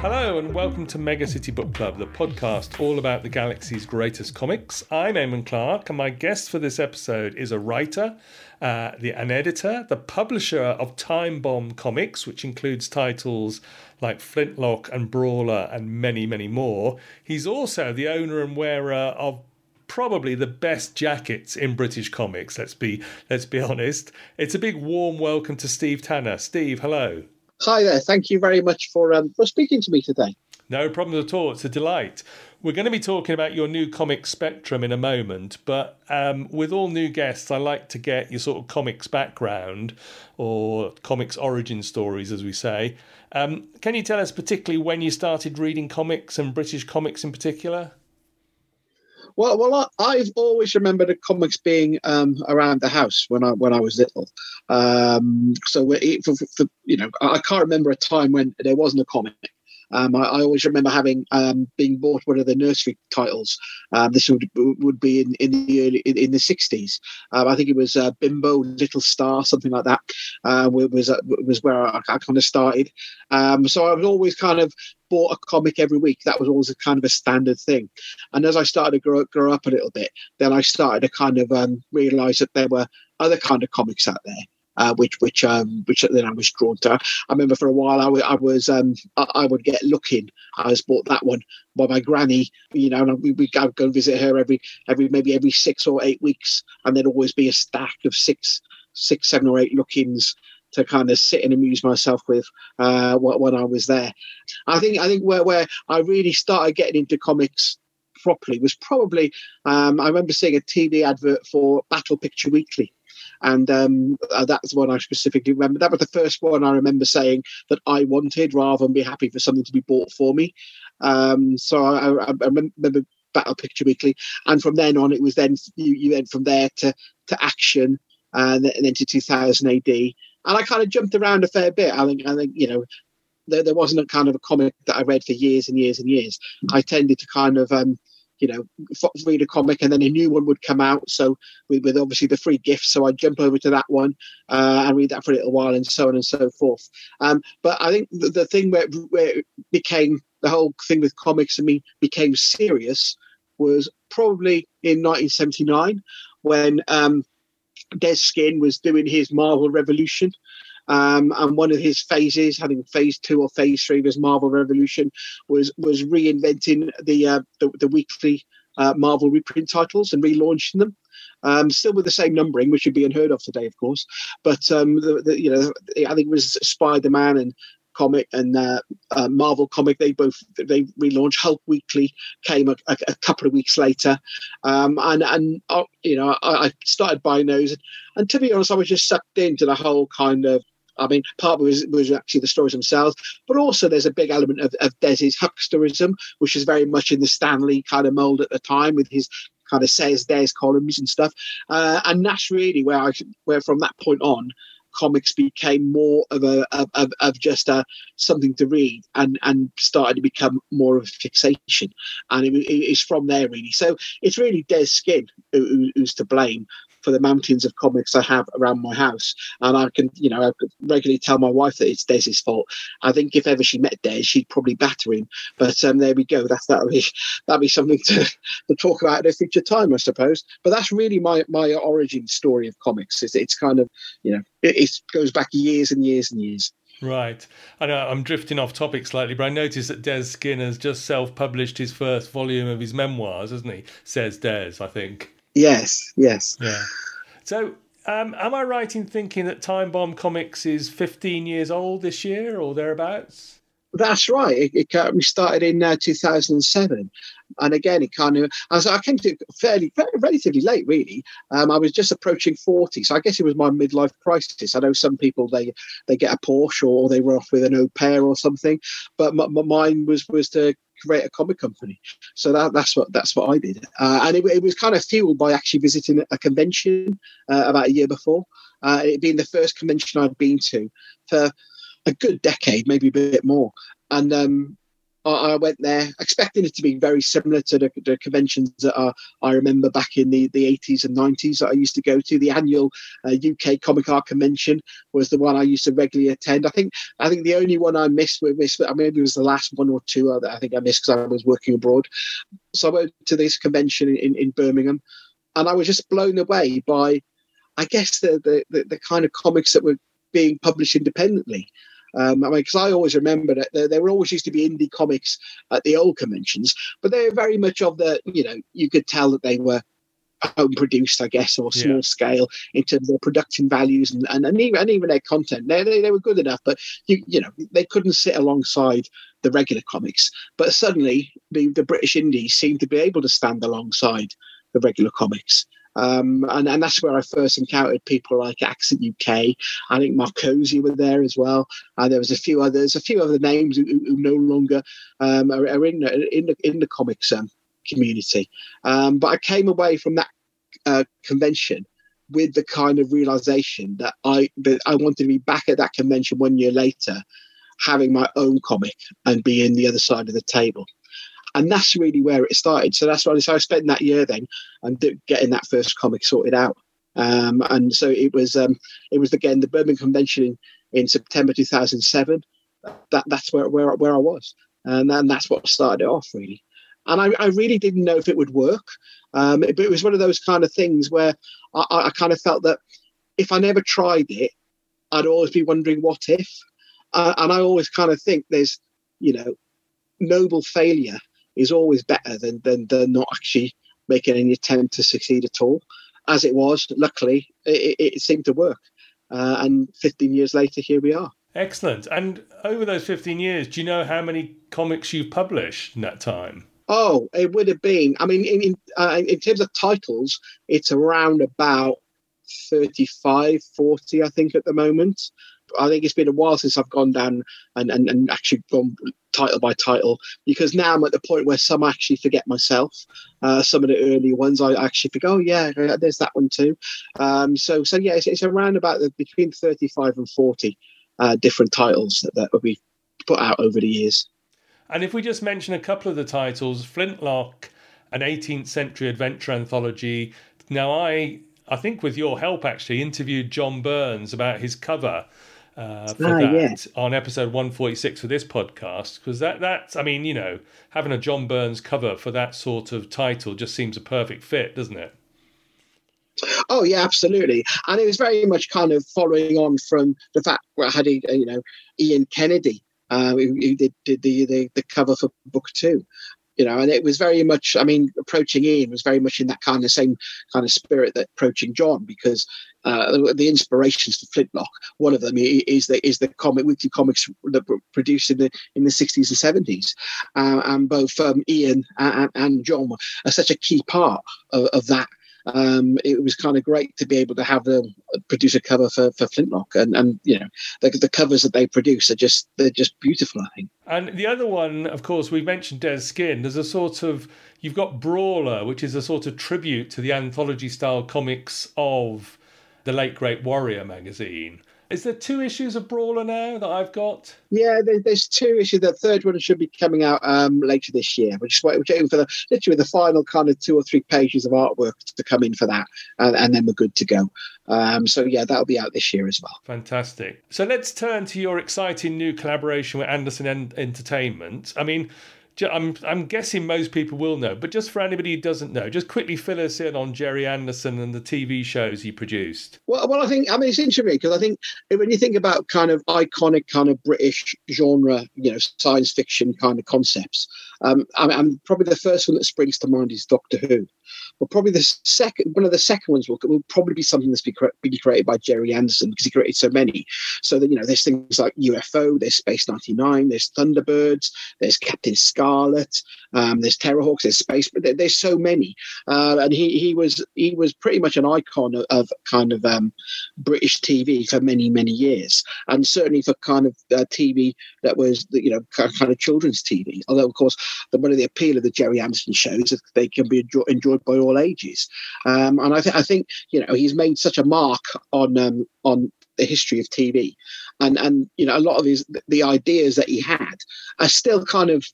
Hello and welcome to Mega City Book Club, the podcast all about the galaxy's greatest comics. I'm Eamon Clark, and my guest for this episode is a writer, uh, the, an editor, the publisher of Time Bomb Comics, which includes titles like Flintlock and Brawler and many, many more. He's also the owner and wearer of probably the best jackets in British comics. Let's be let's be honest. It's a big warm welcome to Steve Tanner. Steve, hello. Hi there. Thank you very much for um, for speaking to me today. No problem at all. It's a delight. We're going to be talking about your new comic spectrum in a moment, but um, with all new guests, I like to get your sort of comics background or comics origin stories, as we say. Um, can you tell us particularly when you started reading comics and British comics in particular? Well, well, I, have always remembered the comics being um, around the house when I when I was little. Um, so, for, for, you know, I can't remember a time when there wasn't a comic. Um, I, I, always remember having um, being bought one of the nursery titles. Um, this would would be in, in the early in, in the sixties. Um, I think it was uh, Bimbo, Little Star, something like that. Uh, was uh, was where I, I kind of started. Um, so I was always kind of bought a comic every week. That was always a kind of a standard thing. And as I started to grow, grow up a little bit, then I started to kind of realize that there were other kind of comics out there uh, which which um, which then I was drawn to. I remember for a while I, w- I was um, I, I, would get Look-in. I was bought that one by my granny, you know, and we would go, go visit her every every maybe every six or eight weeks, and there'd always be a stack of six six seven or eight Look-ins to kind of sit and amuse myself with uh, when I was there. I think I think where where I really started getting into comics properly was probably um, I remember seeing a TV advert for Battle Picture Weekly and um, uh, that's one I specifically remember. That was the first one I remember saying that I wanted, rather than be happy for something to be bought for me. Um, so I, I, I, remember Battle Picture Weekly, and from then on, it was then you, you went from there to to Action, and then, and then to 2000 AD, and I kind of jumped around a fair bit. I think I think you know there, there wasn't a kind of a comic that I read for years and years and years. I tended to kind of um, you know, read a comic and then a new one would come out. So with, with obviously the free gifts, so I'd jump over to that one uh, and read that for a little while and so on and so forth. Um, but I think the, the thing where, where it became the whole thing with comics and me became serious was probably in 1979 when um, Dez Skinn was doing his Marvel Revolution. Um, and one of his phases, having phase two or phase three of his Marvel Revolution, was was reinventing the uh, the, the, weekly uh, Marvel reprint titles and relaunching them. Um, still with the same numbering, which would be unheard of today, of course. But um, the, the, you know, I think it was Spider Man and comic and uh, uh, Marvel comic. They both they relaunched. Hulk Weekly came a, a, a couple of weeks later, um, and and uh, you know I, I, started buying those. And to be honest, I was just sucked into the whole kind of I mean, part was, was actually the stories themselves, but also there's a big element of, of Dez's hucksterism, which is very much in the Stan Lee kind of mold at the time with his kind of says Dez columns and stuff. Uh, and that's really where I where from that point on, comics became more of a of, of, just a something to read and and started to become more of a fixation and it, it's from there really so it's really Dez Skinn who, who's to blame for the mountains of comics I have around my house. And I can, you know, I regularly tell my wife that it's Dez's fault. I think if ever she met Dez, she'd probably batter him. But um, there we go. That's that'll be that'll be something to, to talk about at a future time, I suppose. But that's really my my origin story of comics. It's, it's kind of, you know, it, it goes back years and years and years. Right. I know I'm drifting off topic slightly, but I noticed that Dez Skinn has just self published his first volume of his memoirs, hasn't he? Says Dez, I think. Yes, yes. Yeah. So, um, am I right in thinking that Time Bomb Comics is 15 years old this year or thereabouts? That's right. It, it we started in uh, 2007, and again, it kind of as I came to fairly, fairly relatively late, really. Um, I was just approaching 40, so I guess it was my midlife crisis. I know some people they they get a Porsche or they were off with an au pair or something, but m- mine was was to create a comic company. So that, that's what that's what I did, uh, and it, it, was kind of fueled by actually visiting a convention uh, about a year before. Uh, it being the first convention I'd been to for a good decade, maybe a bit more, and um, I went there expecting it to be very similar to the, the conventions that I, I remember back in the, the 80s and 90s that I used to go to. The annual uh, UK Comic Art Convention was the one I used to regularly attend. I think I think the only one I missed, missed I mean, it was the last one or two that I think I missed because I was working abroad. So I went to this convention in, in Birmingham and I was just blown away by, I guess, the, the, the, the kind of comics that were being published independently. Um, I mean, because I always remember that there, there, were always used to be indie comics at the old conventions, but they were very much of the, you know, you could tell that they were home produced, I guess, or small yeah. scale in terms of their production values and, and, and, even, and even their content. They, they, they were good enough, but you, you know, they couldn't sit alongside the regular comics. But suddenly, the, the British indies seemed to be able to stand alongside the regular comics. Um, and, and that's where I first encountered people like Accent UK. I think Markosia were there as well. And there was a few others, a few other names who, who no longer um, are, are, in, in, the, in the comics um, community. Um, but I came away from that uh, convention with the kind of realization that I that I wanted to be back at that convention one year later, having my own comic and being the other side of the table and that's really where it started. So that's why so I spent that year then and getting that first comic sorted out. Um, and so it was um, it was again the Birmingham Convention in, in September 2007. That that's where where, where I was, and, and that's what started it off really. And I, I really didn't know if it would work, um, but it was one of those kind of things where I, I kind of felt that if I never tried it, I'd always be wondering what if. Uh, and I always kind of think there's, you know, noble failure is always better than, than, than not actually making any attempt to succeed at all. As it was, luckily, it, it seemed to work. Uh, and 15 years later, here we are. Excellent. And over those 15 years, do you know how many comics you've published in that time? Oh, it would have been. I mean, in in, uh, in terms of titles, it's around about 35, 40, I think, at the moment. I think it's been a while since I've gone down and, and, and actually gone title by title because now I'm at the point where some actually forget myself. Uh, some of the early ones I actually think, oh yeah, there's that one too. Um, so so yeah, it's, it's around about the, between 35 and 40 uh, different titles that, that be put out over the years. And if we just mention a couple of the titles, Flintlock, an 18th century adventure anthology. Now I I think with your help actually interviewed John Burns about his cover uh, for ah, that yeah. on episode 146 for this podcast because that that's I mean you know having a John Burns cover for that sort of title just seems a perfect fit, doesn't it? Oh yeah, absolutely, and it was very much kind of following on from the fact where I had you know Ian Kennedy uh, who, who did, did the, the, the cover for book two, you know, and it was very much, I mean, approaching Ian was very much in that kind of same kind of spirit that approaching John, because uh, the inspirations for Flintlock, one of them is the is the comic weekly comics that were produced in the in the 60s and 70s, uh, and both um, Ian and, and, John are such a key part of, of that um, it was kind of great to be able to have them produce a cover for, for Flintlock, and and you know the, the covers that they produce are just they're just beautiful. I think. And the other one, of course, we mentioned Dez Skinn. There's a sort of you've got Brawler, which is a sort of tribute to the anthology style comics of the late great Warrior magazine. Is there two issues of Brawler now that I've got? Yeah, there, there's two issues. The third one should be coming out um, later this year. We're just waiting for the literally the final kind of two or three pages of artwork to come in for that, and, and then we're good to go. Um, so yeah, that'll be out this year as well. Fantastic. So let's turn to your exciting new collaboration with Anderson Entertainment. I mean, I'm I'm guessing most people will know, but just for anybody who doesn't know, just quickly fill us in on Gerry Anderson and the TV shows he produced. Well, well, I think I mean it's interesting because I think when you think about kind of iconic kind of British genre, you know, science fiction kind of concepts, um, I mean, probably the first one that springs to mind is Doctor Who. But probably the second, one of the second ones will, will probably be something that's been, created by Gerry Anderson because he created so many. So that you know, there's things like UFO, there's Space 99, there's Thunderbirds, there's Captain Scarlet, um, there's Terrahawks, there's Space, but there, there's so many. Uh, and he he was he was pretty much an icon of, of kind of um, British TV for many many years, and certainly for kind of uh, TV that was you know kind of children's TV. Although of course, the, one of the appeal of the Gerry Anderson shows is they can be enjoy, by all ages. Um, and I, th- I think you know he's made such a mark on um, on the history of TV, and and you know a lot of his the ideas that he had are still kind of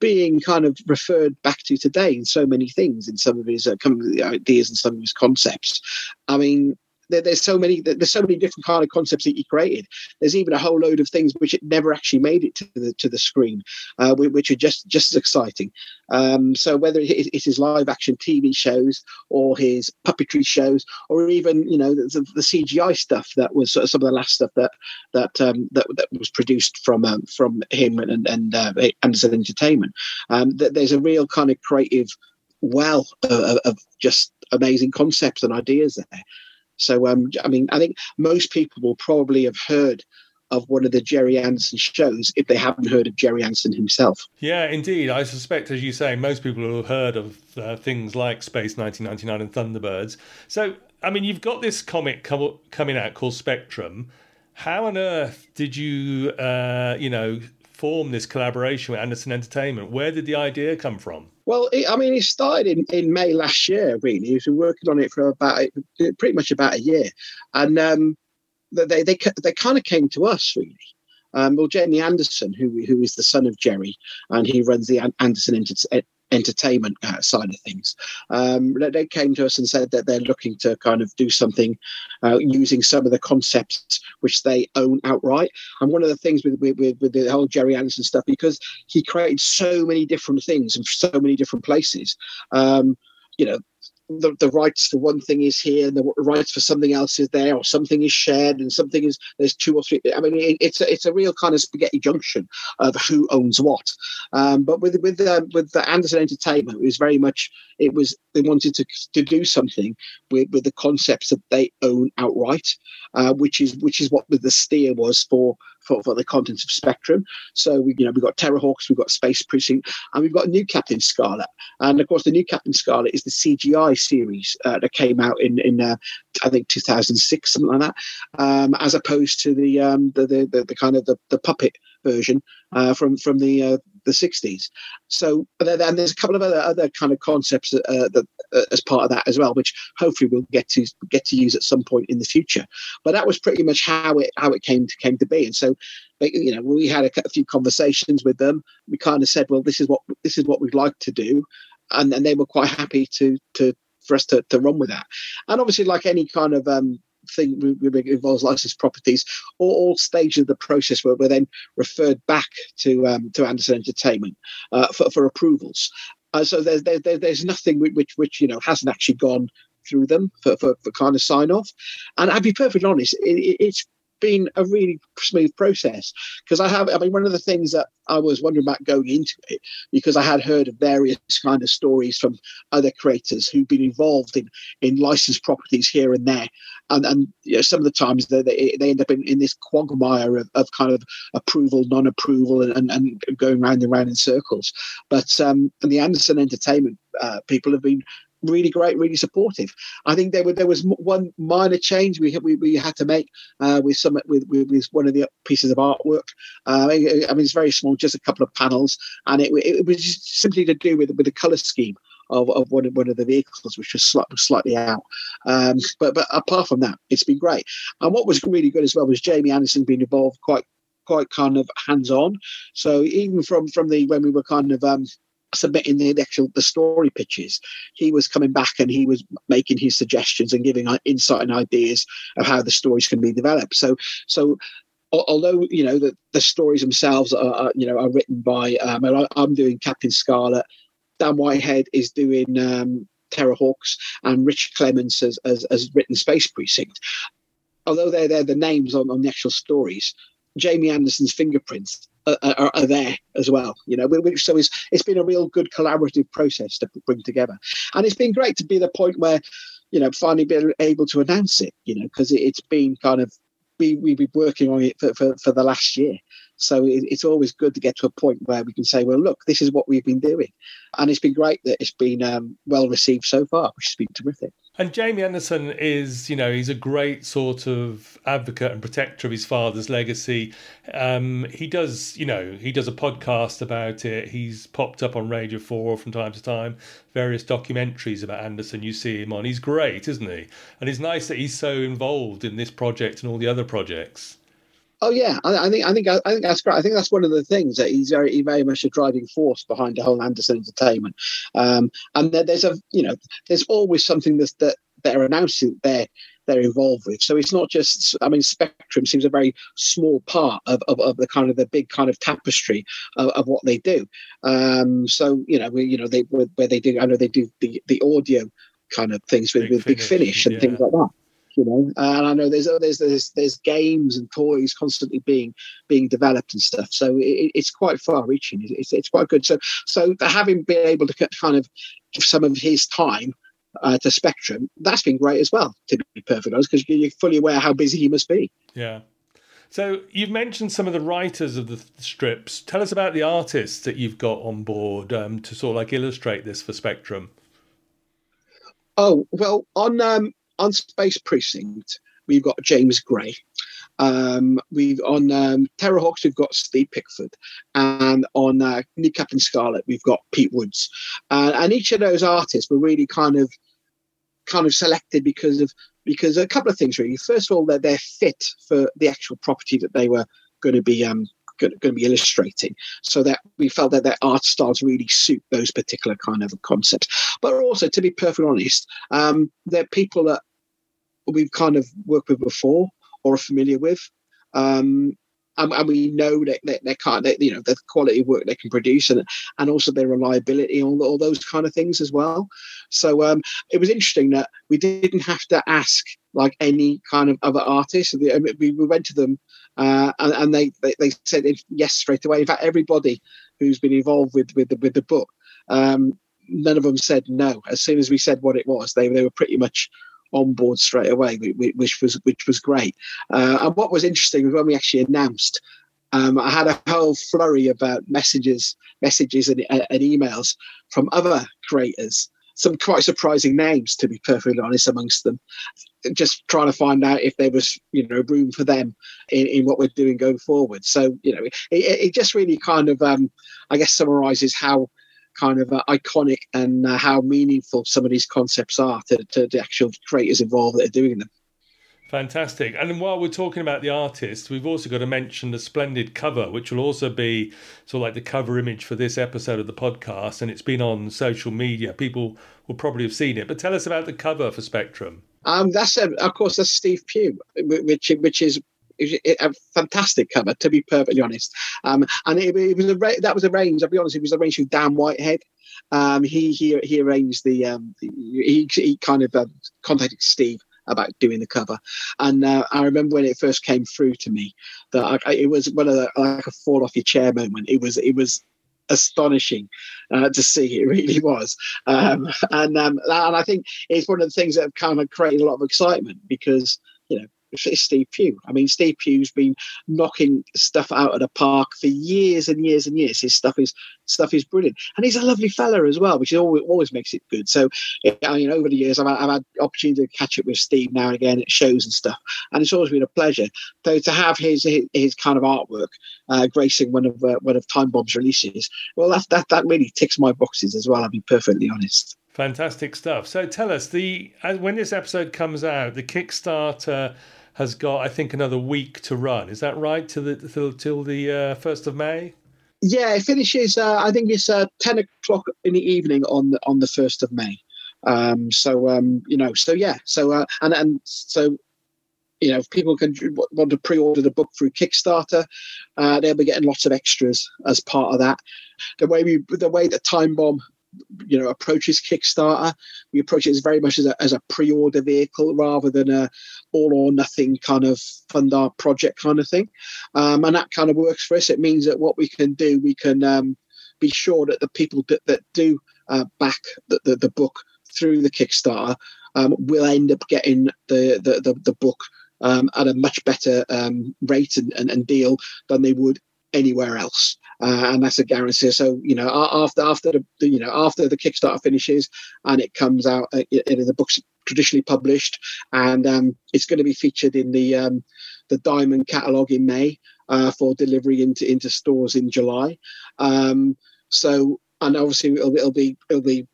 being kind of referred back to today in so many things in some of his uh, ideas and some of his concepts. I mean, there, there's so many there's so many different kind of concepts that he created. There's even a whole load of things which it never actually made it to the to the screen, uh, which are just just as exciting. Um, so whether it's his live action TV shows or his puppetry shows, or even you know the, the CGI stuff that was some of the last stuff that that um, that, that was produced from um, from him and and uh, Anderson Entertainment, um, that there's a real kind of creative well of, of just amazing concepts and ideas there. So, um, I mean, I think most people will probably have heard of one of the Gerry Anderson shows if they haven't heard of Gerry Anderson himself. Yeah, indeed. I suspect, as you say, most people will have heard of uh, things like Space 1999 and Thunderbirds. So, I mean, you've got this comic com- coming out called Spectrum. How on earth did you, uh, you know, form this collaboration with Anderson Entertainment? Where did the idea come from? Well, it, I mean, it started in, in May last year, really. He's been working on it for about pretty much about a year. And um, they, they, they kind of came to us, really. Um, well, Jamie Anderson, who who is the son of Gerry, and he runs the Anderson entertainment uh, side of things. Um, they came to us and said that they're looking to kind of do something uh, using some of the concepts which they own outright. And one of the things with, with, with the whole Gerry Anderson stuff, because he created so many different things in so many different places. Um, you know, the, the rights for one thing is here and the rights for something else is there or something is shared and something is there's two or three i mean it, it's a, it's a real kind of spaghetti junction of who owns what. Um, but with with uh, with the anderson entertainment it was very much it was they wanted to to do something with with the concepts that they own outright uh, which is which is what the steer was for for, for the contents of Spectrum. So we, you know, we've got Terrahawks, we've got Space Precinct, and we've got a new Captain Scarlet. And of course, the new Captain Scarlet is the CGI series uh, that came out in in uh, I think 2006, something like that, um, as opposed to the, um, the, the, the the kind of the, the puppet version uh, from from the uh, the 60s. So and there's a couple of other other kind of concepts uh, that uh, as part of that as well, which hopefully we'll get to get to use at some point in the future. But that was pretty much how it how it came to came to be. And so you know we had a, a few conversations with them. We kind of said, well, this is what this is what we'd like to do, and and they were quite happy to to for us to, to run with that. And obviously, like any kind of um, thing involves licensed properties, all, all, stages of the process were, were then referred back to um, to Anderson Entertainment uh, for, for approvals. Uh, so there's there, there's nothing which which you know hasn't actually gone through them for, for, for kind of sign off. And I'll be perfectly honest, it, it's been a really smooth process because I have. I mean, one of the things that I was wondering about going into it because I had heard of various kind of stories from other creators who've been involved in in licensed properties here and there, and and you know, some of the times they they, they end up in, in this quagmire of, of kind of approval, non-approval, and, and, and going round and round in circles. But um, and the Anderson Entertainment uh, people have been really great, really supportive. I think there, were, there was one minor change we, we, we had to make uh, with some with, with, one of the pieces of artwork. Uh, I mean, it's very small, just a couple of panels, and it, it was simply to do with with the color scheme. Of, of one, of one of the vehicles, which was slightly, slightly out. Um, but but apart from that, it's been great. And what was really good as well was Jamie Anderson being involved quite quite kind of hands on. So even from from the when we were kind of um, submitting the actual the story pitches, he was coming back and he was making his suggestions and giving insight and ideas of how the stories can be developed. So so although you know the, the stories themselves are, are you know are written by um, I'm doing Captain Scarlet, Dan Whitehead is doing um, Terrahawks, and Rich Clements has, has, has written Space Precinct. Although they're they're the names on, on the actual stories, Jamie Anderson's fingerprints are, are, there as well. You know, which so it's it's been a real good collaborative process to bring together, and it's been great to be the point where, you know, finally being able to announce it. You know, because it, has been kind of we we've been working on it for, for, for the last year. So it, it's always good to get to a point where we can say, well, look, this is what we've been doing, and it's been great that it's been um, well received so far, which has been terrific. And Jamie Anderson is, you know, he's a great sort of advocate and protector of his father's legacy. Um, he does, you know, he does a podcast about it. He's popped up on Radio 4 from time to time, various documentaries about Anderson. You see him on. He's great, isn't he? And it's nice that he's so involved in this project and all the other projects. Oh yeah, I, I, think I think I think that's great. I think that's one of the things that he's very very much a driving force behind the whole Anderson Entertainment. Um, and there, there's a you know there's always something that's, that they're announcing they're they're involved with. So it's not just I mean Spectrum seems a very small part of, of, of the kind of the big kind of tapestry of, of what they do. Um, so you know we, you know they where they do I know they do the the audio kind of things with big with finish, Big Finish and yeah. things like that you know and i know there's there's there's there's games and toys constantly being being developed and stuff. So it, it's quite far reaching. It's, it's quite good. So so having been able to kind of give some of his time uh, to spectrum that's been great as well to be perfect honest because you're fully aware how busy he must be. Yeah. So you've mentioned some of the writers of the strips. Tell us about the artists that you've got on board um, to sort of like illustrate this for spectrum. Oh well, on um, on Space Precinct, we've got James Gray. Um, we've on um, Terrahawks, we've got Steve Pickford, and on uh, New Captain Scarlet, we've got Pete Woods. Uh, and each of those artists were really kind of kind of selected because of because a couple of things really. First of all, that they're fit for the actual property that they were going to be um, going to be illustrating so that we felt that their art styles really suit those particular kind of concepts but also to be perfectly honest um, they're people that we've kind of worked with before or are familiar with um, and, and, we know that they, they can't, they, you know, the quality of work they can produce, and and also their reliability, all, all those kind of things as well. So um, it was interesting that we didn't have to ask like any kind of other artist. We, we went to them uh, and, and they, they, they said yes straight away. In fact, everybody who's been involved with with the, with the book, um, none of them said no. As soon as we said what it was, they they were pretty much on board straight away, which was which was great. Uh, and what was interesting was when we actually announced. Um, I had a whole flurry about messages, messages and, and emails from other creators some quite surprising names, to be perfectly honest, amongst them. Just trying to find out if there was, you know, room for them in, in what we're doing going forward. So, you know, it, it just really kind of, um, I guess, summarizes how kind of uh, iconic and uh, how meaningful some of these concepts are to, to the actual creators involved that are doing them. Fantastic. And while we're talking about the artist, we've also got to mention the splendid cover, which will also be sort of like the cover image for this episode of the podcast. And it's been on social media. People will probably have seen it. But tell us about the cover for Spectrum. Um, that's a, of course that's Steve Pugh, which which is a fantastic cover to be perfectly honest. Um, and it, it was a that was arranged. I'll be honest, it was arranged with Dan Whitehead. Um, he he he arranged the um, he he kind of uh, contacted Steve about doing the cover. And uh, I remember when it first came through to me that I, it was one of the like a fall off your chair moment. It was it was astonishing uh, to see. It really was, um, and um, and I think it's one of the things that have kind of created a lot of excitement because you know it's Steve Pugh. I mean, Steve Pugh's been knocking stuff out of the park for years and years and years. His stuff is stuff is brilliant, and he's a lovely fella as well, which always, always makes it good. So, I mean, over the years, I've, I've had opportunity to catch up with Steve now and again at shows and stuff, and it's always been a pleasure. So to have his his, his kind of artwork uh, gracing one of uh, one of Time Bomb's releases, well, that that that really ticks my boxes as well. I'll be perfectly honest. Fantastic stuff. So tell us the when this episode comes out, the Kickstarter has got, I think, another week to run. Is that right? Till the till, till the first uh, of May. Yeah, it finishes. Uh, I think it's uh, ten o'clock in the evening on the on the first of May. Um, so um, you know, so yeah, so uh, and and so you know, if people can want to pre-order the book through Kickstarter, uh, they'll be getting lots of extras as part of that. The way we, the way that Time Bomb you know approaches Kickstarter. We approach it as very much as a, as a pre-order vehicle rather than a all or nothing kind of fund our project kind of thing, um, and that kind of works for us. It means that what we can do, we can um, be sure that the people that, that do uh, back the, the, the, book through the Kickstarter um, will end up getting the the, the, the book um, at a much better um, rate and, and, and, deal than they would anywhere else uh, and that's a guarantee. So you know, after after the, you know after the Kickstarter finishes and it comes out, uh, it, it, the books traditionally published, and um, it's going to be featured in the um, the Diamond catalog in May uh, for delivery into into stores in July. Um, so, and obviously it'll, it'll be it'll be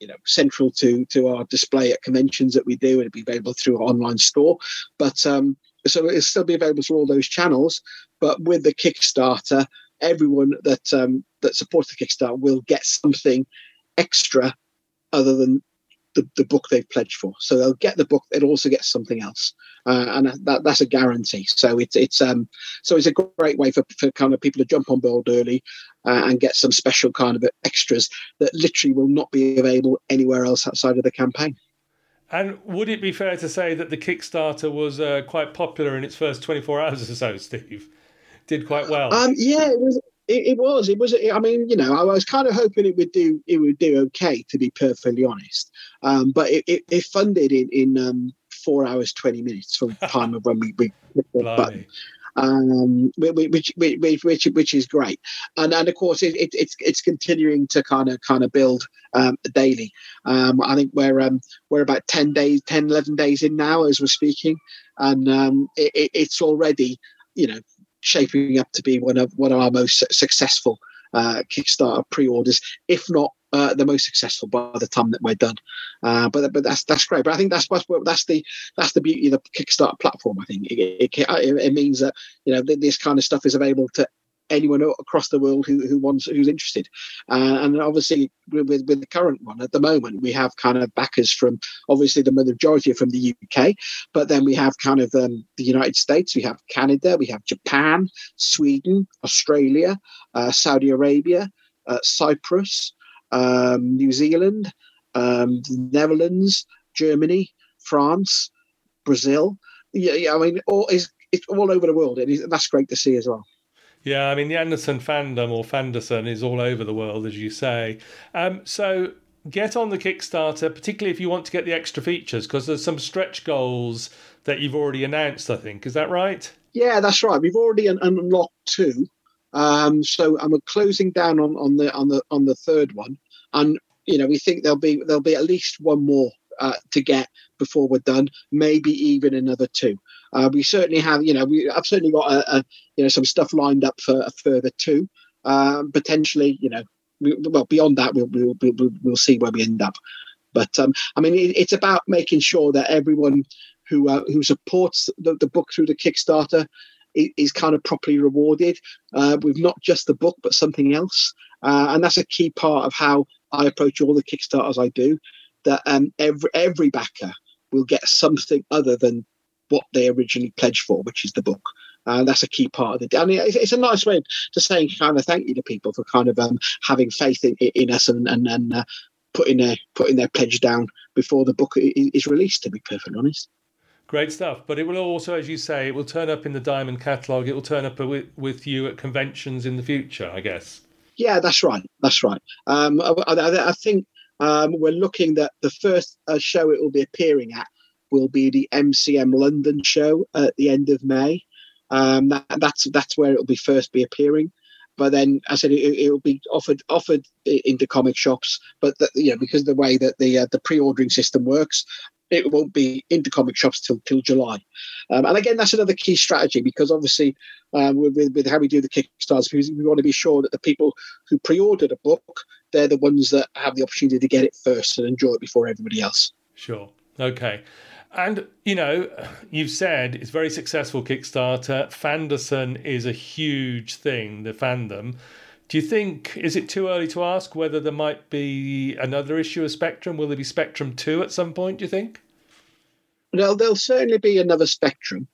you know central to to our display at conventions that we do. It'll be available through our online store, but um, so it'll still be available through all those channels. But with the Kickstarter, everyone that um, that supports the Kickstarter will get something extra other than the, the book they've pledged for. So they'll get the book, they'll also get something else, uh, and that, that's a guarantee. So it's it's um so it's a great way for, for kind of people to jump on board early uh, and get some special kind of extras that literally will not be available anywhere else outside of the campaign. And would it be fair to say that the Kickstarter was uh, quite popular in its first 24 hours or so, Steve? Did quite well. Um, yeah, it was. It, it, was. It was. I mean, you know, I was kind of hoping it would do. It would do okay, to be perfectly honest. Um, but it, it, it, funded in in um, four hours twenty minutes from the time of when we, we hit the button. Um, which, which, which, which is great, and and of course it, it, it's it's continuing to kind of kind of build um, daily. Um, I think we're um, we're about 10 days, 10, 11 days in now as we're speaking, and um, it, it's already you know shaping up to be one of one of our most successful uh, Kickstarter pre-orders, if not uh, the most successful by the time that we're done. Uh, but but that's that's great. But I think that's that's the that's the beauty of the Kickstarter platform. I think it, it, it means that you know this kind of stuff is available to anyone across the world who, who wants who's interested. Uh, and obviously, with, with the current one at the moment, we have kind of backers from obviously the majority are from the UK, but then we have kind of um, the United States, we have Canada, we have Japan, Sweden, Australia, uh, Saudi Arabia, uh, Cyprus, um, New Zealand, um, Netherlands, Germany, France, Brazil. Yeah, yeah I mean, all is it's all over the world, and that's great to see as well. Yeah, I mean, the Anderson fandom or Fanderson is all over the world, as you say. Um, so get on the Kickstarter, particularly if you want to get the extra features, because there's some stretch goals that you've already announced, I think. Is that right? Yeah, that's right. We've already un- unlocked two. Um, so I'm closing down on, on the on the on the third one, and you know we think there'll be there'll be at least one more uh, to get before we're done, maybe even another two. Uh, we certainly have, you know, we I've certainly got a, a, you know some stuff lined up for a further two. Um, potentially, you know, we, well beyond that, we'll, we'll we'll, we'll see where we end up. But um, I mean, it, it's about making sure that everyone who uh, who supports the, the book through the Kickstarter is, kind of properly rewarded uh, with not just the book but something else. Uh, and that's a key part of how I approach all the Kickstarters I do. That um, every every backer will get something other than what they originally pledged for, which is the book. And that's a key part of the. I mean, it's, it's, a nice way to say kind of thank you to people for kind of um, having faith in, in us and and, and uh, putting their putting their pledge down before the book is released. To be perfectly honest. Great stuff, but it will also, as you say, it will turn up in the Diamond catalogue. It will turn up with, with you at conventions in the future, I guess. Yeah, that's right. That's right. Um, I, I, I, think um, we're looking that the first uh, show it will be appearing at will be the MCM London show at the end of May. Um, that, that's that's where it will be first be appearing. But then, I said it, will be offered offered into comic shops. But the, you know, because of the way that the uh, the pre-ordering system works, it won't be into comic shops till till July. Um, and again, that's another key strategy because obviously, um, with, with, how we do the Kickstarters, we want to be sure that the people who pre-ordered a book, they're the ones that have the opportunity to get it first and enjoy it before everybody else. Sure. Okay. And, you know, you've said it's very successful Kickstarter. Fanderson is a huge thing, the fandom. Do you think, is it too early to ask whether there might be another issue of Spectrum? Will there be Spectrum 2 at some point, do you think? Well, there'll certainly be another Spectrum.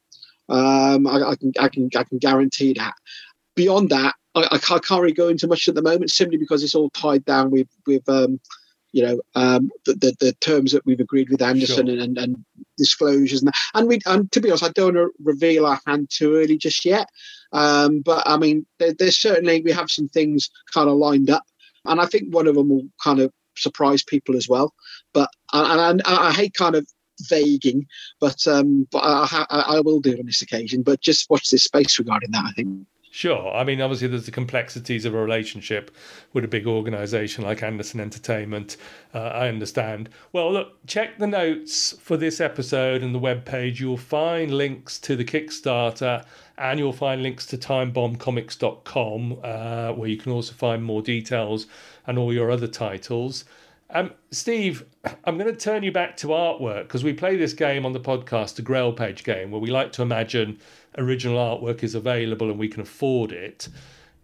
Um, I, I, can, I, can, I can guarantee that. Beyond that, I, I, can't really go into much at the moment simply because it's all tied down with, with um, you know um, the, the, the terms that we've agreed with Anderson sure. and, and, disclosures and and we and to be honest, I don't want to reveal our hand too early just yet. Um, but I mean, there, there's certainly we have some things kind of lined up, and I think one of them will kind of surprise people as well. But and, I, hate kind of vaguing, but um, but I, I, I will do on this occasion. But just watch this space regarding that. I think. Sure. I mean, obviously, there's the complexities of a relationship with a big organization like Anderson Entertainment. Uh, I understand. Well, look, check the notes for this episode and the web page. You'll find links to the Kickstarter and you'll find links to timebombcomics.com, uh, where you can also find more details and all your other titles. Um, Steve, I'm going to turn you back to artwork because we play this game on the podcast, the Grail Page game, where we like to imagine original artwork is available and we can afford it.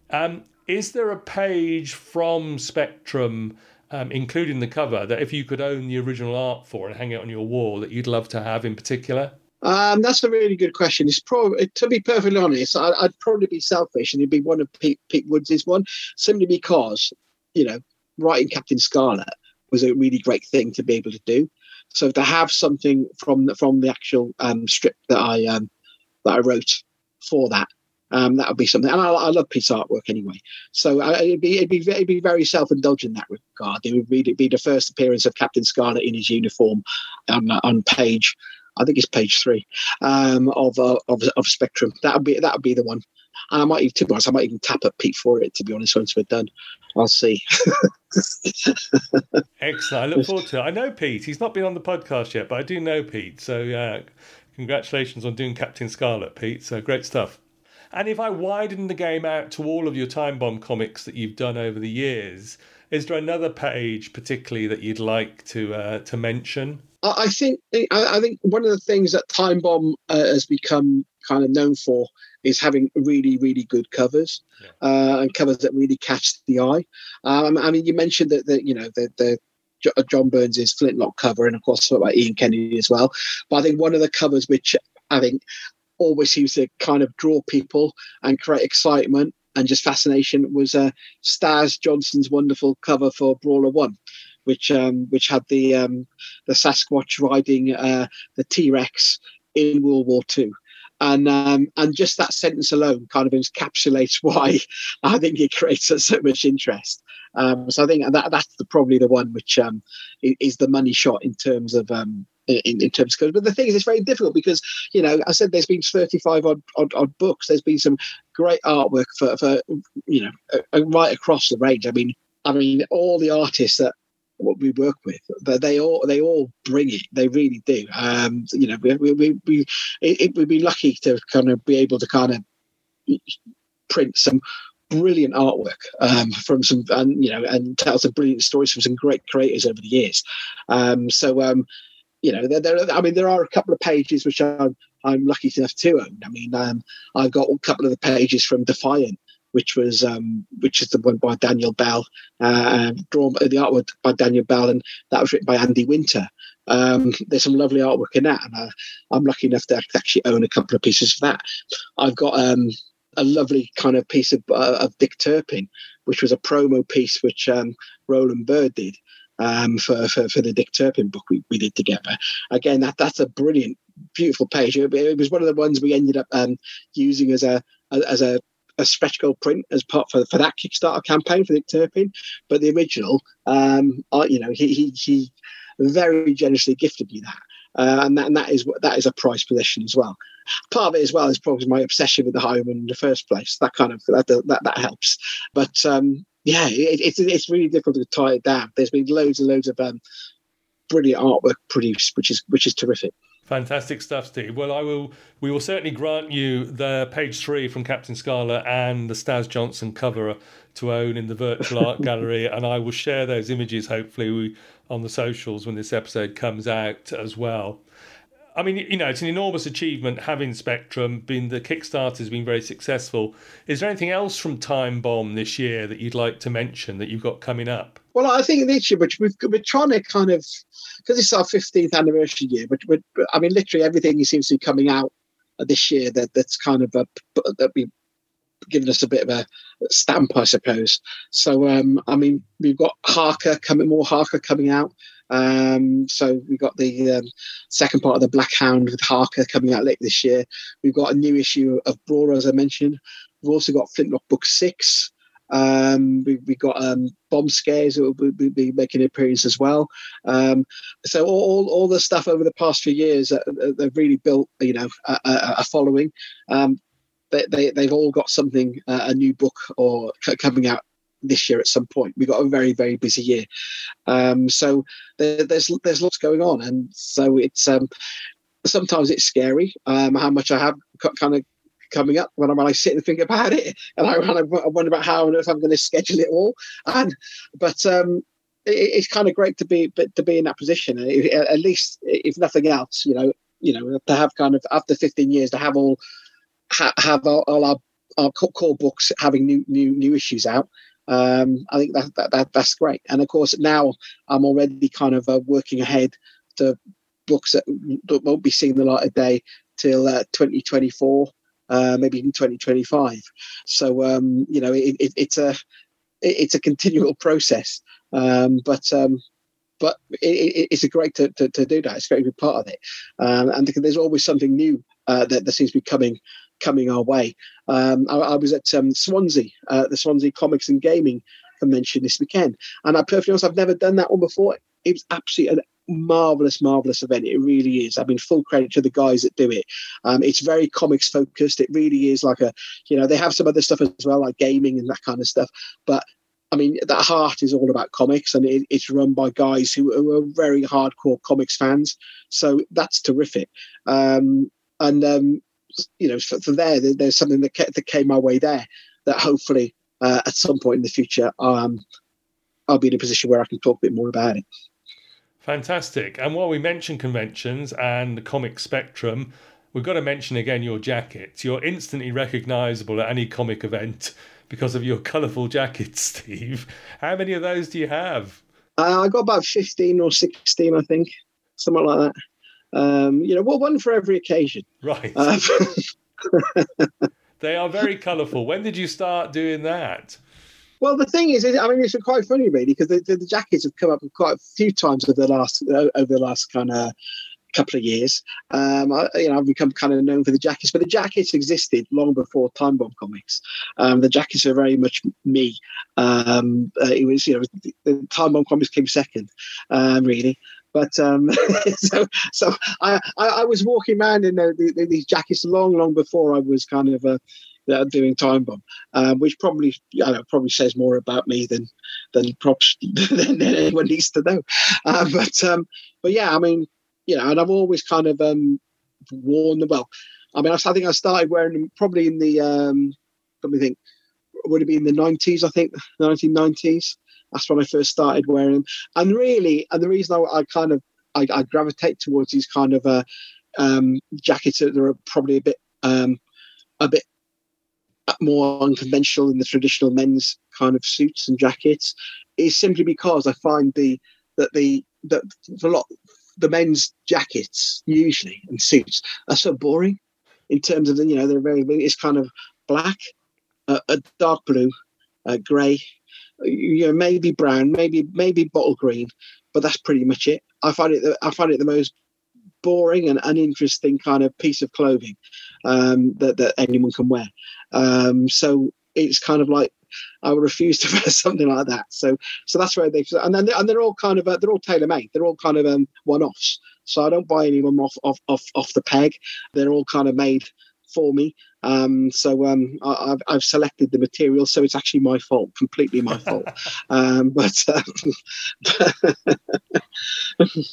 Um, is there a page from Spectrum, um, including the cover, that if you could own the original art for and hang it on your wall, that you'd love to have in particular? Um, that's a really good question. It's probably, to be perfectly honest, I, would probably be selfish and it'd be one of Pete, Pete Woods' one, simply because, you know, writing Captain Scarlet was a really great thing to be able to do. So to have something from the, from the actual um, strip that I um, that I wrote for that, um, that would be something. And I, I love Pete's artwork anyway, so it'd be it'd be it'd be very self indulgent in that regard. It would be, it'd be the first appearance of Captain Scarlet in his uniform on, on page. I think it's page three um, of, uh, of of Spectrum. That would be that would be the one. And I might even, to be honest, I might even tap at Pete for it. To be honest, once we're done, I'll see. Excellent. I look forward to it. I know Pete. He's not been on the podcast yet, but I do know Pete. So yeah, congratulations on doing Captain Scarlet, Pete. So great stuff. And if I widen the game out to all of your Time Bomb comics that you've done over the years, is there another page particularly that you'd like to uh, to mention? I think I think one of the things that Time Bomb uh, has become kind of known for is having really really good covers yeah. uh, and covers that really catch the eye. Um, I mean, you mentioned that the you know the the John Burns' Flintlock cover, and of course about Ian Kennedy as well. But I think one of the covers which I think always seems to kind of draw people and create excitement and just fascination was uh, Staz Johnson's wonderful cover for Brawler One, which um, which had the um, the Sasquatch riding uh, the T Rex in World War Two. And um, and just that sentence alone kind of encapsulates why I think it creates so much interest. Um, so I think that that's the, probably the one which um, is the money shot in terms of um, in, in terms of but the thing is it's very difficult because you know i said there's been 35 odd, odd, odd books there's been some great artwork for, for you know right across the range i mean i mean all the artists that what we work with they all they all bring it they really do um you know we we we, we it, we'd be lucky to kind of be able to kind of print some brilliant artwork um, from some, and you know, and tell some brilliant stories from some great creators over the years. Um, so um, you know, there, there, I mean, there are a couple of pages which I'm, I'm lucky enough to own. I mean, um, I've got a couple of the pages from Defiant, which was um, which is the one by Daniel Bell, uh, drawn the artwork by Daniel Bell, and that was written by Andy Winter. Um, there's some lovely artwork in that, and uh, I'm lucky enough to actually own a couple of pieces of that. I've got um, a lovely kind of piece of, uh, of Dick Turpin, which was a promo piece which um, Roland Bird did, um, for, for, for the Dick Turpin book we, we did together. Again, that that's a brilliant, beautiful page. It, it was one of the ones we ended up um, using as a as a a goal print as part for, for that Kickstarter campaign for Dick Turpin, but the original, um, you know, he, he he very generously gifted me that, uh, and that and that is that is a prize possession as well. Part of it as well is probably my obsession with the home in the first place. That kind of that that, that helps, but um, yeah, it, it's it's really difficult to tie it down. There's been loads and loads of um, brilliant artwork produced, which is which is terrific. Fantastic stuff, Steve. Well, I will. We will certainly grant you the page three from Captain Scarlet and the Staz Johnson cover to own in the virtual art gallery, and I will share those images hopefully on the socials when this episode comes out as well. I mean, you know, it's an enormous achievement having Spectrum. Been the Kickstarter has been very successful. Is there anything else from Time Bomb this year that you'd like to mention that you've got coming up? Well, I think this year, which we've we're trying to kind of because it's our 15th anniversary year, but I mean, literally everything seems to be coming out this year that that's kind of a, that we given us a bit of a stamp, I suppose. So, um, I mean, we've got Harker coming, more Harker coming out. Um, so we've got the um, second part of the Black Hound with Harker coming out late this year. We've got a new issue of Brawler, as I mentioned. We've also got Flintlock Book Six. Um, we, we got um, Bomb Scares that will be, be making an appearance as well. Um, so all, all the stuff over the past few years, uh, they've really built, you know, a, a, following. Um, they, they they've all got something uh, a new book or coming out this year at some point. We've got a very very busy year, um, so there, there's there's lots going on, and so it's um, sometimes it's scary um, how much I have kind of coming up when I, when I sit and think about it, and I, I wonder about how on earth I'm going to schedule it all. And but um, it, it's kind of great to be to be in that position. At least, if nothing else, you know, you know, to have kind of after 15 years to have all ha, have all, all, our our core books having new new new issues out. Um, I think that, that, that that's great. And of course, now I'm already kind of uh, working ahead to books that, that, won't be seeing the light of day till uh, 2024 uh, maybe in 2025. So um, you know, it, it, it's a it's a continual process, um, but um, but it, it's a great to, to, to, do that. It's great to be part of it, um, and there's always something new uh, that, that seems to be coming coming our way. Um, I, I, was at um, Swansea, uh, the Swansea Comics and Gaming Convention this weekend, and I perfectly honest, I've never done that one before. It was absolutely an marvelous, marvelous event. It really is. I mean, full credit to the guys that do it. Um, it's very comics focused. It really is like a, you know, they have some other stuff as well, like gaming and that kind of stuff. But I mean, that heart is all about comics, and it, it's run by guys who, who, are very hardcore comics fans. So that's terrific. Um, and um, you know, for, for there, there's something that, that came my way there that hopefully uh, at some point in the future, um, I'll be in a position where I can talk a bit more about it. Fantastic. And while we mention conventions and the comic spectrum, we've got to mention again your jackets. You're instantly recognizable at any comic event because of your colourful jackets, Steve. How many of those do you have? Uh, I got about 15 or 16, I think, something like that. Um, you know, well, one for every occasion. Right. Uh, they are very colourful. When did you start doing that? Well, the thing is, I mean, it's quite funny, really, because the, the, the, jackets have come up quite a few times over the last over the last kind of couple of years. Um, I, you know, I've become kind of known for the jackets, but the jackets existed long before Time Bomb comics. Um, the jackets are very much me. Um, uh, it was, you know, the, the Time Bomb comics came second, um, really. But um, so, so I, I, I, was walking around in the, the, these jackets long, long before I was kind of a, that doing time bomb, um, which probably I know probably says more about me than than props than anyone needs to know. Uh, but um, but yeah, I mean, you know, and I've always kind of um, worn them. Well, I mean, I, I think I started wearing them probably in the um, let me think, would it be in the nineties? I think nineteen nineties. That's when I first started wearing them. And really, and the reason I, I kind of I, I, gravitate towards these kind of uh, um, jackets that are probably a bit um, a bit more unconventional than the traditional men's kind of suits and jackets is simply because I find the that the that a lot the men's jackets usually and suits are so boring in terms of the you know they're very it's kind of black, uh, a dark blue, uh, grey, you know maybe brown, maybe maybe bottle green, but that's pretty much it. I find it the, I find it the most boring and uninteresting kind of piece of clothing um, that, that anyone can wear. Um, so it's kind of like I would refuse to wear something like that. So so that's where they and then and they're all kind of uh, they're all tailor made. They're all kind of um, one offs. So I don't buy any of them off off off off the peg. They're all kind of made for me. Um, so um, I, have I've selected the material, so it's actually my fault, completely my fault. um, but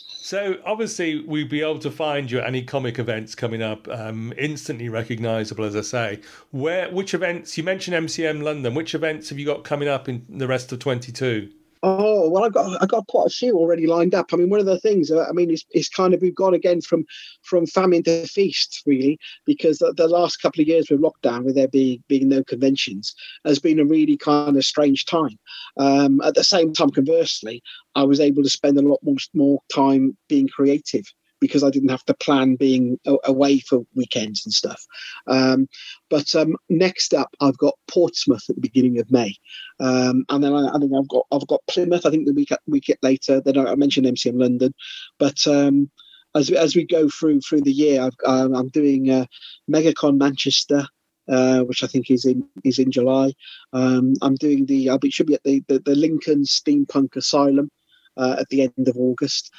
so obviously we'd be able to find you at any comic events coming up, um, instantly recognisable, as I say. Where which events you mentioned MCM London? Which events have you got coming up in the rest of twenty two? Oh well, I've got I've got quite a few already lined up. I mean, one of the things uh, I mean is, is kind of we've gone again from from famine to feast really because the, the, last couple of years with lockdown, with there being being no conventions, has been a really kind of strange time. Um, at the same time, conversely, I was able to spend a lot more more time being creative because I didn't have to plan being away for weekends and stuff. Um, but um, next up, I've got Portsmouth at the beginning of May, um, and then I, I, think I've got I've got Plymouth. I think the week week later. Then I mentioned MCM London, but um, as as we go through through the year, i am um, doing uh, MegaCon Manchester. Uh, which I think is in is in July. Um, I'm doing the. I'll should be at the the, the Lincoln Steampunk Asylum uh, at the end of August.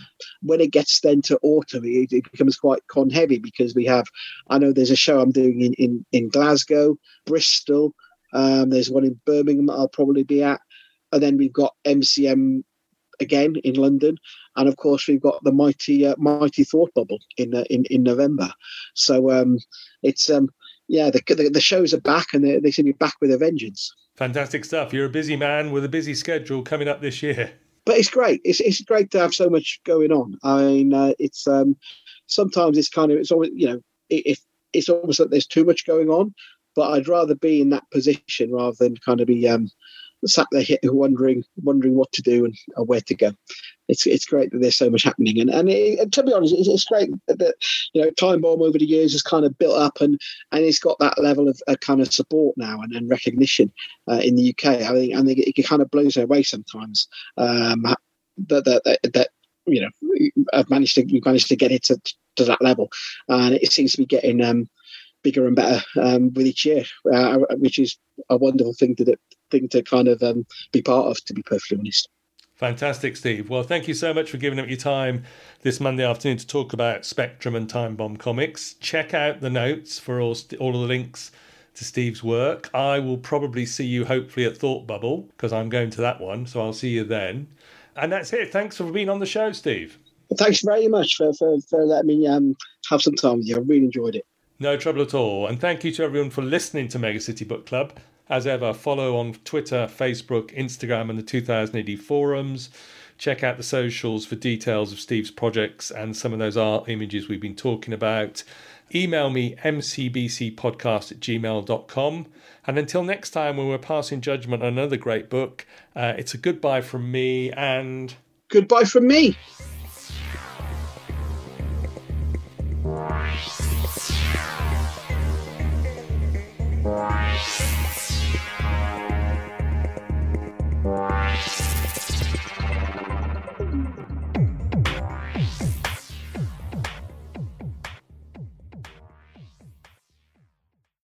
When it gets then to autumn, it, it, becomes quite con heavy because we have, I know there's a show I'm doing in, in, in Glasgow, Bristol, um, there's one in Birmingham I'll probably be at. And then we've got MCM again in London, and of course we've got the mighty uh, mighty Thought Bubble in uh, in in November. So um, it's um, yeah, the, the, the shows are back, and they, they seem to be back with a vengeance. Fantastic stuff. You're a busy man with a busy schedule coming up this year. But it's great. It's it's great to have so much going on. I mean, uh, it's um, sometimes it's kind of it's always you know if it's almost like there's too much going on, but I'd rather be in that position rather than kind of be um, sat there wondering wondering what to do and, where to go. It's it's great that there's so much happening, and and, it, and to be honest, it's, it's, great that you know Time Bomb over the years has kind of built up and and it's got that level of uh, kind of support now and, and recognition uh, in the UK. I think I think it, it kind of blows away sometimes um, that, that that that you know I've managed to we've managed to get it to, to that level, and it seems to be getting. Um, bigger and better um, with each year, uh, which is a wonderful thing to thing to kind of um, be part of. To be perfectly honest. Fantastic, Steve. Well, thank you so much for giving up your time this Monday afternoon to talk about Spectrum and Time Bomb comics. Check out the notes for all, all of the links to Steve's work. I will probably see you hopefully at Thought Bubble because I'm going to that one, so I'll see you then. And that's it. Thanks for being on the show, Steve. thanks very much for, for, for letting me um, have some time with you. I really enjoyed it. No trouble at all. And thank you to everyone for listening to Mega City Book Club. As ever, follow on Twitter, Facebook, Instagram, and the 2000 AD forums. Check out the socials for details of Steve's projects and some of those art images we've been talking about. Email me mcbcpodcast at gmail.com. And until next time, when we're passing judgment on another great book, uh, it's a goodbye from me and. Goodbye from me.